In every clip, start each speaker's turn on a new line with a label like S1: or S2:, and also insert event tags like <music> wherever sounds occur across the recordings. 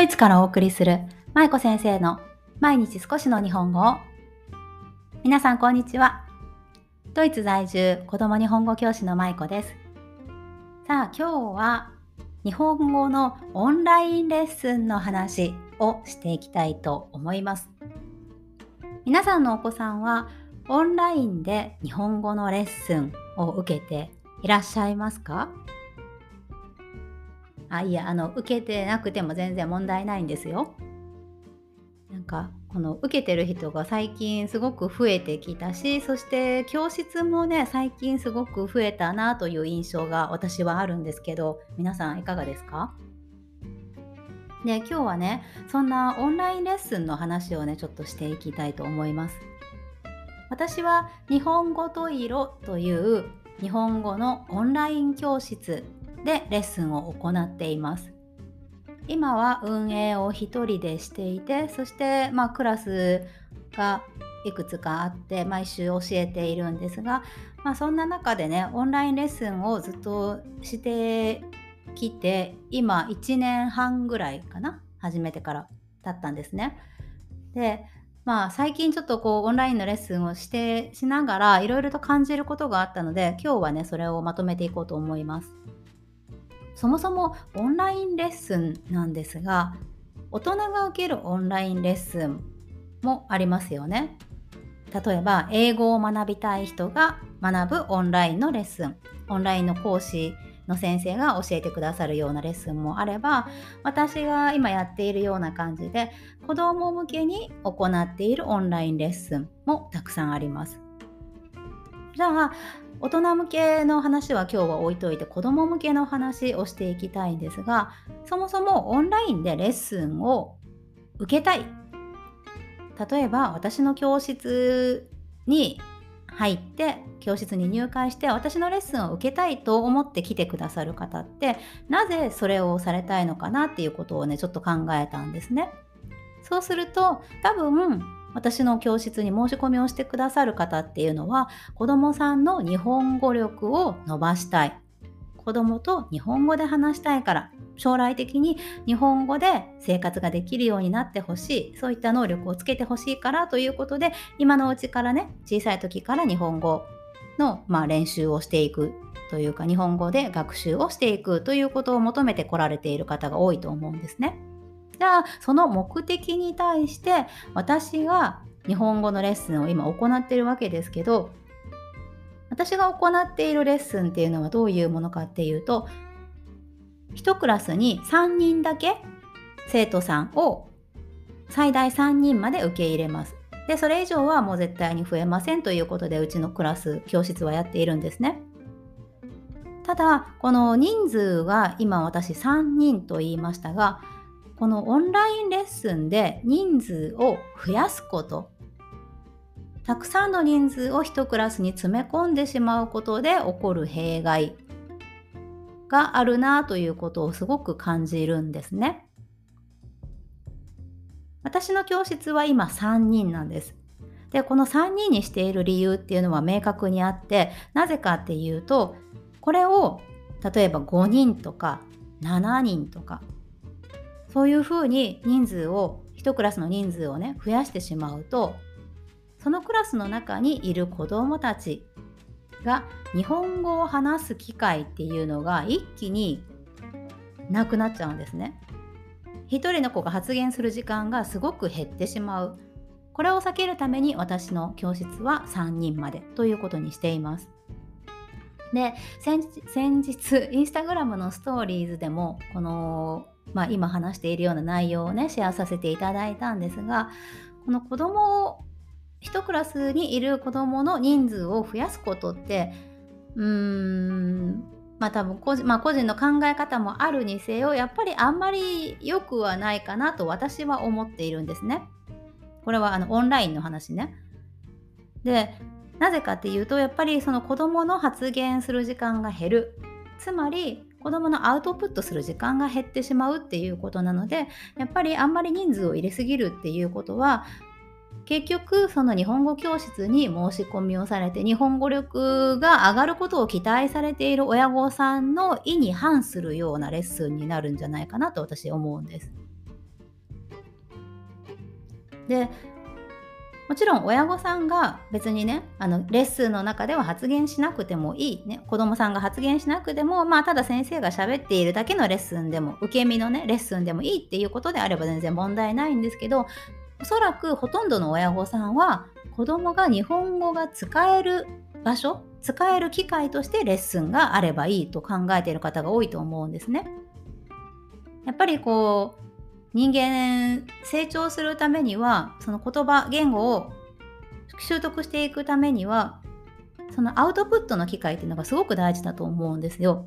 S1: ドイツからお送りする舞子先生の毎日少しの日本語を。皆さんこんにちは。ドイツ在住子供日本語教師の舞子です。さあ今日は日本語のオンラインレッスンの話をしていきたいと思います。皆さんのお子さんはオンラインで日本語のレッスンを受けていらっしゃいますか？あいやあの受けてなくても全然問題ないんですよ。なんかこの受けてる人が最近すごく増えてきたしそして教室もね最近すごく増えたなという印象が私はあるんですけど皆さんいかがですか？で今日はねそんなオンラインレッスンの話をねちょっとしていきたいと思います。私は日本語と色という日本語のオンライン教室でレッスンを行っています。今は運営を1人でしていてそして、まあ、クラスがいくつかあって毎週教えているんですが、まあ、そんな中でねオンラインレッスンをずっとしてきて今1年半ぐらいかな始めてから経ったんですね。でまあ最近ちょっとこうオンラインのレッスンをしてしながらいろいろと感じることがあったので今日はねそれをまとめていこうと思います。そもそもオンラインレッスンなんですが大人が受けるオンラインレッスンもありますよね。例えば英語を学びたい人が学ぶオンラインのレッスンオンラインの講師の先生が教えてくださるようなレッスンもあれば私が今やっているような感じで子ども向けに行っているオンラインレッスンもたくさんあります。じゃあ大人向けの話は今日は置いといて子ども向けの話をしていきたいんですがそもそもオンラインでレッスンを受けたい例えば私の教室に入って教室に入会して私のレッスンを受けたいと思って来てくださる方ってなぜそれをされたいのかなっていうことをねちょっと考えたんですね。そうすると多分私の教室に申し込みをしてくださる方っていうのは子どもさんの日本語力を伸ばしたい子どもと日本語で話したいから将来的に日本語で生活ができるようになってほしいそういった能力をつけてほしいからということで今のうちからね小さい時から日本語の、まあ、練習をしていくというか日本語で学習をしていくということを求めてこられている方が多いと思うんですね。じゃあその目的に対して私が日本語のレッスンを今行ってるわけですけど私が行っているレッスンっていうのはどういうものかっていうと1クラスに3人だけ生徒さんを最大3人まで受け入れます。でそれ以上はもう絶対に増えませんということでうちのクラス教室はやっているんですね。ただこの人数が今私3人と言いましたがこのオンラインレッスンで人数を増やすことたくさんの人数を1クラスに詰め込んでしまうことで起こる弊害があるなということをすごく感じるんですね。私の教室は今3人なんです。で、この3人にしている理由っていうのは明確にあって、なぜかっていうと、これを例えば5人とか7人とかそういうふうに人数を1クラスの人数をね増やしてしまうとそのクラスの中にいる子どもたちが日本語を話す機会っていうのが一気になくなっちゃうんですね。一人の子が発言する時間がすごく減ってしまう。これを避けるために私の教室は3人までということにしています。で先日インスタグラムのストーリーズでもこのまあ、今話しているような内容をねシェアさせていただいたんですがこの子供を1クラスにいる子供の人数を増やすことってうーんまあ多分個人,、まあ、個人の考え方もあるにせよやっぱりあんまり良くはないかなと私は思っているんですね。これはあのオンラインの話ね。でなぜかっていうとやっぱりその子供の発言する時間が減るつまり子どものアウトプットする時間が減ってしまうっていうことなのでやっぱりあんまり人数を入れすぎるっていうことは結局その日本語教室に申し込みをされて日本語力が上がることを期待されている親御さんの意に反するようなレッスンになるんじゃないかなと私思うんです。でもちろん親御さんが別にねあのレッスンの中では発言しなくてもいい、ね、子供さんが発言しなくてもまあただ先生が喋っているだけのレッスンでも受け身のねレッスンでもいいっていうことであれば全然問題ないんですけどおそらくほとんどの親御さんは子供が日本語が使える場所使える機会としてレッスンがあればいいと考えている方が多いと思うんですね。やっぱりこう人間成長するためにはその言葉言語を習得していくためにはそのアウトプットの機会っていうのがすごく大事だと思うんですよ。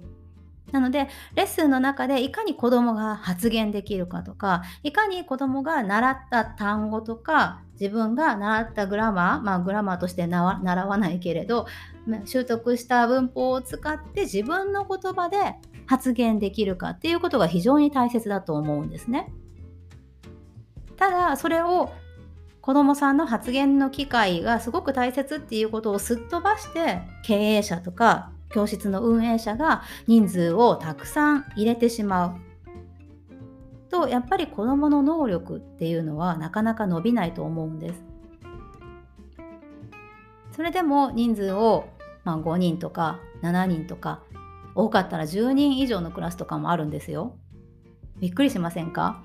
S1: なのでレッスンの中でいかに子どもが発言できるかとかいかに子どもが習った単語とか自分が習ったグラマーまあグラマーとして習わないけれど習得した文法を使って自分の言葉で発言できるかっていうことが非常に大切だと思うんですね。ただそれを子どもさんの発言の機会がすごく大切っていうことをすっ飛ばして経営者とか教室の運営者が人数をたくさん入れてしまうとやっぱり子どもの能力っていうのはなかなか伸びないと思うんです。それでも人数を、まあ、5人とか7人とか多かったら10人以上のクラスとかもあるんですよ。びっくりしませんか？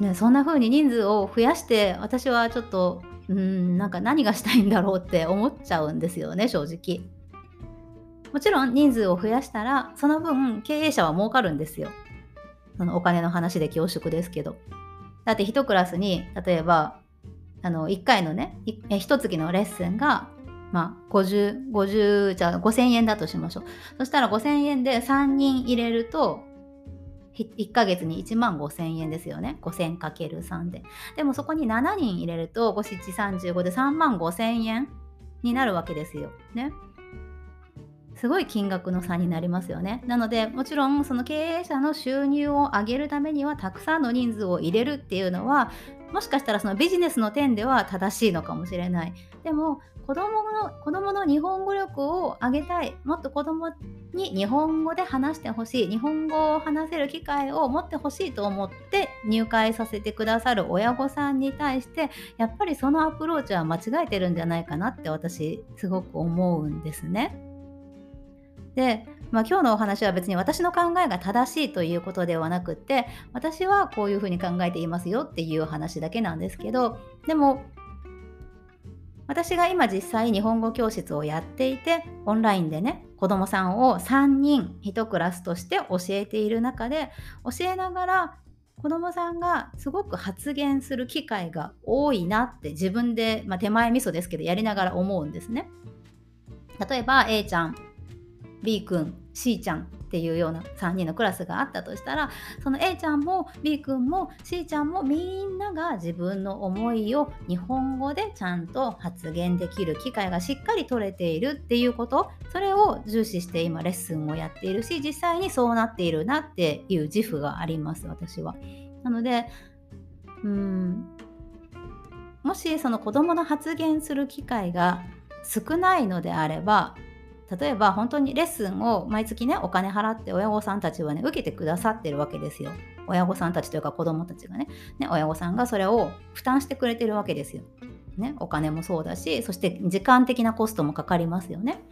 S1: ね、そんな風に人数を増やして私はちょっとうんなんか何がしたいんだろうって思っちゃうんですよね正直。もちろん人数を増やしたらその分経営者は儲かるんですよ。そのお金の話で恐縮ですけど。だって1クラスに例えばあの1回のね1月のレッスンがまあ、50、50じゃあ5000円だとしましょう。そしたら5000円で3人入れると、1ヶ月に1万5000円ですよね。5000×3 で。でもそこに7人入れると、5、7、35で3万5000円になるわけですよ。ね。すごい金額の差になりますよね。なので、もちろんその経営者の収入を上げるためには、たくさんの人数を入れるっていうのは、もしかしたらそのビジネスの点では正しいのかもしれない。でも、子供の子供の日本語力を上げたいもっと子供に日本語で話してほしい日本語を話せる機会を持ってほしいと思って入会させてくださる親御さんに対してやっぱりそのアプローチは間違えてるんじゃないかなって私すごく思うんですね。で、まあ、今日のお話は別に私の考えが正しいということではなくって私はこういうふうに考えていますよっていう話だけなんですけどでも私が今実際日本語教室をやっていてオンラインでね子どもさんを3人1クラスとして教えている中で教えながら子どもさんがすごく発言する機会が多いなって自分で、まあ、手前味噌ですけどやりながら思うんですね。例えば A ちゃん B 君 C ちゃんっていうような3人のクラスがあったとしたらその A ちゃんも B 君も C ちゃんもみんなが自分の思いを日本語でちゃんと発言できる機会がしっかり取れているっていうことそれを重視して今レッスンをやっているし実際にそうなっているなっていう自負があります私は。なのでうんもしその子どもの発言する機会が少ないのであれば例えば本当にレッスンを毎月ねお金払って親御さんたちはね受けてくださってるわけですよ。親御さんたちというか子どもたちがね。ね親御さんがそれを負担してくれてるわけですよ。ね、お金もそうだしそして時間的なコストもかかりますよね。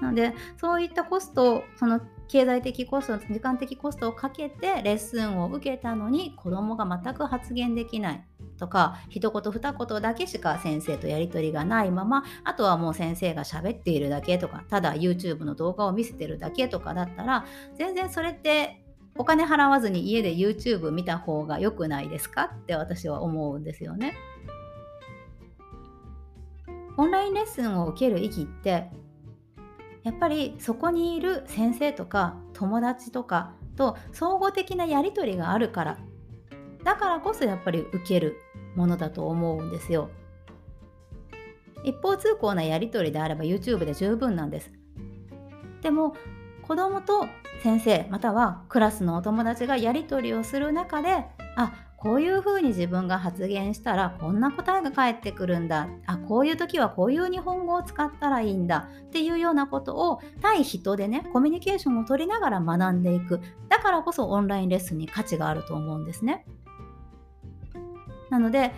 S1: なのでそういったコストその経済的コスト時間的コストをかけてレッスンを受けたのに子供が全く発言できないとか一言二言だけしか先生とやり取りがないままあとはもう先生が喋っているだけとかただ YouTube の動画を見せてるだけとかだったら全然それってお金払わずに家で YouTube 見た方が良くないですか？って私は思うんですよね。オンラインレッスンを受ける意義ってやっぱりそこにいる先生とか友達とかと総合的なやり取りがあるからだからこそやっぱり受けるものだと思うんですよ。一方通行なやり取りであれば YouTube で十分なんです。でも子供と先生またはクラスのお友達がやり取りをする中であこういうふうに自分が発言したらこんな答えが返ってくるんだ。あこういう時はこういう日本語を使ったらいいんだ。っていうようなことを対人でねコミュニケーションを取りながら学んでいく。だからこそオンラインレッスンに価値があると思うんですね。なので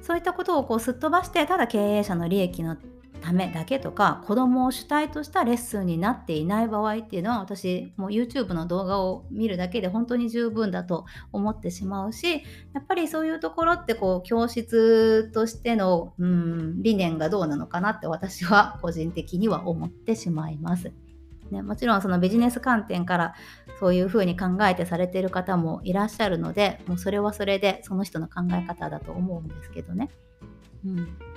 S1: そういったことをこうすっ飛ばしてただ経営者の利益のためだけとか子供を主体としたレッスンになっていない場合っていうのは私もう YouTube の動画を見るだけで本当に十分だと思ってしまうしやっぱりそういうところってこう教室としてのうん理念がどうなのかなって私は個人的には思ってしまいます。ね、もちろんそのビジネス観点からそういうふうに考えてされている方もいらっしゃるのでもうそれはそれでその人の考え方だと思うんですけどね。うん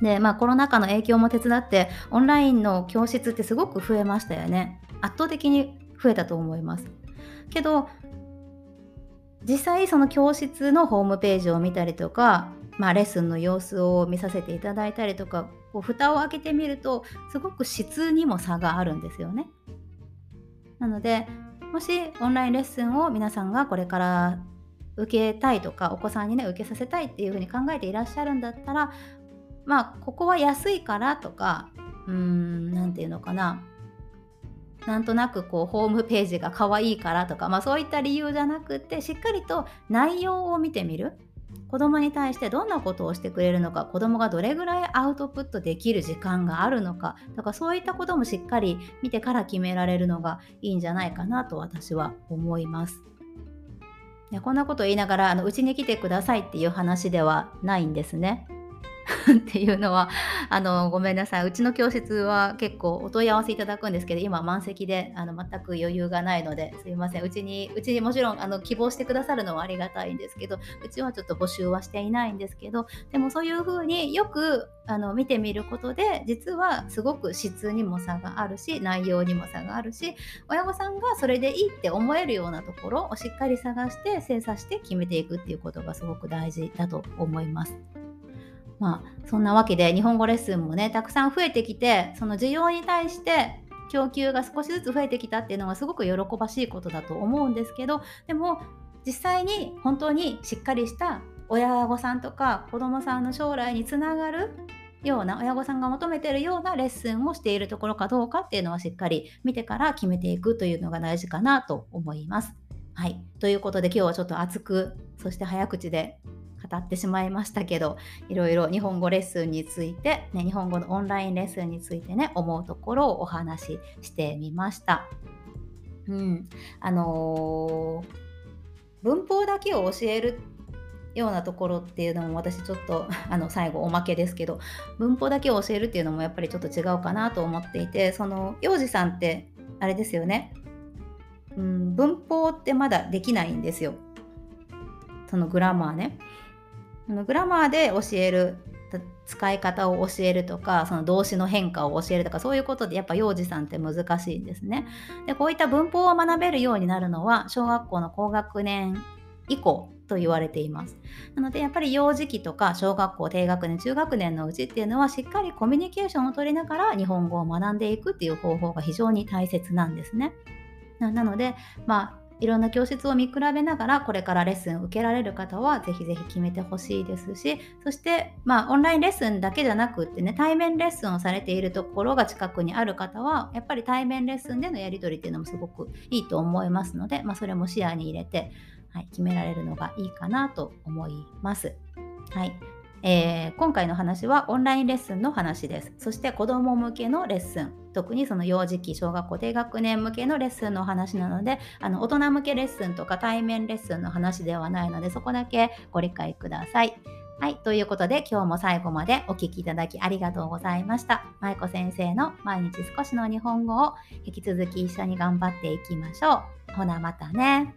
S1: でまあコロナ禍の影響も手伝ってオンラインの教室ってすごく増えましたよね。圧倒的に増えたと思います。けど実際その教室のホームページを見たりとか、まあ、レッスンの様子を見させていただいたりとかこう蓋を開けてみるとすごく質にも差があるんですよね。なのでもしオンラインレッスンを皆さんがこれから受けたいとかお子さんにね受けさせたいっていうふうに考えていらっしゃるんだったらまあここは安いからとかうーん何て言うのかななんとなくこうホームページが可愛いからとか、まあ、そういった理由じゃなくてしっかりと内容を見てみる子供に対してどんなことをしてくれるのか子供がどれぐらいアウトプットできる時間があるのかだかそういったこともしっかり見てから決められるのがいいんじゃないかなと私は思います。こんなこと言いながらあのうちに来てくださいっていう話ではないんですね。っていうのはあのごめんなさいうちの教室は結構お問い合わせいただくんですけど今満席であの全く余裕がないのですいませんうちにうちにもちろんあの希望してくださるのはありがたいんですけどうちはちょっと募集はしていないんですけどでもそういうふうによくあの見てみることで実はすごく質にも差があるし内容にも差があるし親御さんがそれでいいって思えるようなところをしっかり探して精査して決めていくっていうことがすごく大事だと思います。まあそんなわけで日本語レッスンもねたくさん増えてきてその需要に対して供給が少しずつ増えてきたっていうのはすごく喜ばしいことだと思うんですけどでも実際に本当にしっかりした親御さんとか子どもさんの将来につながるような親御さんが求めているようなレッスンをしているところかどうかっていうのはしっかり見てから決めていくというのが大事かなと思います。はい。ということで今日はちょっと熱くそして早口で語ってしまいましたけどいろいろ日本語レッスンについて、ね、日本語のオンラインレッスンについてね思うところをお話ししてみました。うん、あのー、文法だけを教えるようなところっていうのも私ちょっと <laughs> あの最後おまけですけど文法だけを教えるっていうのもやっぱりちょっと違うかなと思っていてその幼児さんってあれですよね、うん、文法ってまだできないんですよそのグラマーね。グラマーで教える使い方を教えるとかその動詞の変化を教えるとかそういうことでやっぱ幼児さんって難しいんですね。でこういった文法を学べるようになるのは小学校の高学年以降と言われています。なのでやっぱり幼児期とか小学校低学年中学年のうちっていうのはしっかりコミュニケーションを取りながら日本語を学んでいくっていう方法が非常に大切なんですね。なのでまあいろんな教室を見比べながらこれからレッスンを受けられる方はぜひぜひ決めてほしいですしそしてまあオンラインレッスンだけじゃなくってね対面レッスンをされているところが近くにある方はやっぱり対面レッスンでのやり取りっていうのもすごくいいと思いますので、まあ、それも視野に入れて、はい、決められるのがいいかなと思います。はいえー、今回の話はオンラインレッスンの話です。そして子ども向けのレッスン、特にその幼児期、小学校低学年向けのレッスンの話なので、あの大人向けレッスンとか対面レッスンの話ではないので、そこだけご理解ください。はい。ということで、今日も最後までお聴きいただきありがとうございました。舞子先生の毎日少しの日本語を引き続き一緒に頑張っていきましょう。ほな、またね。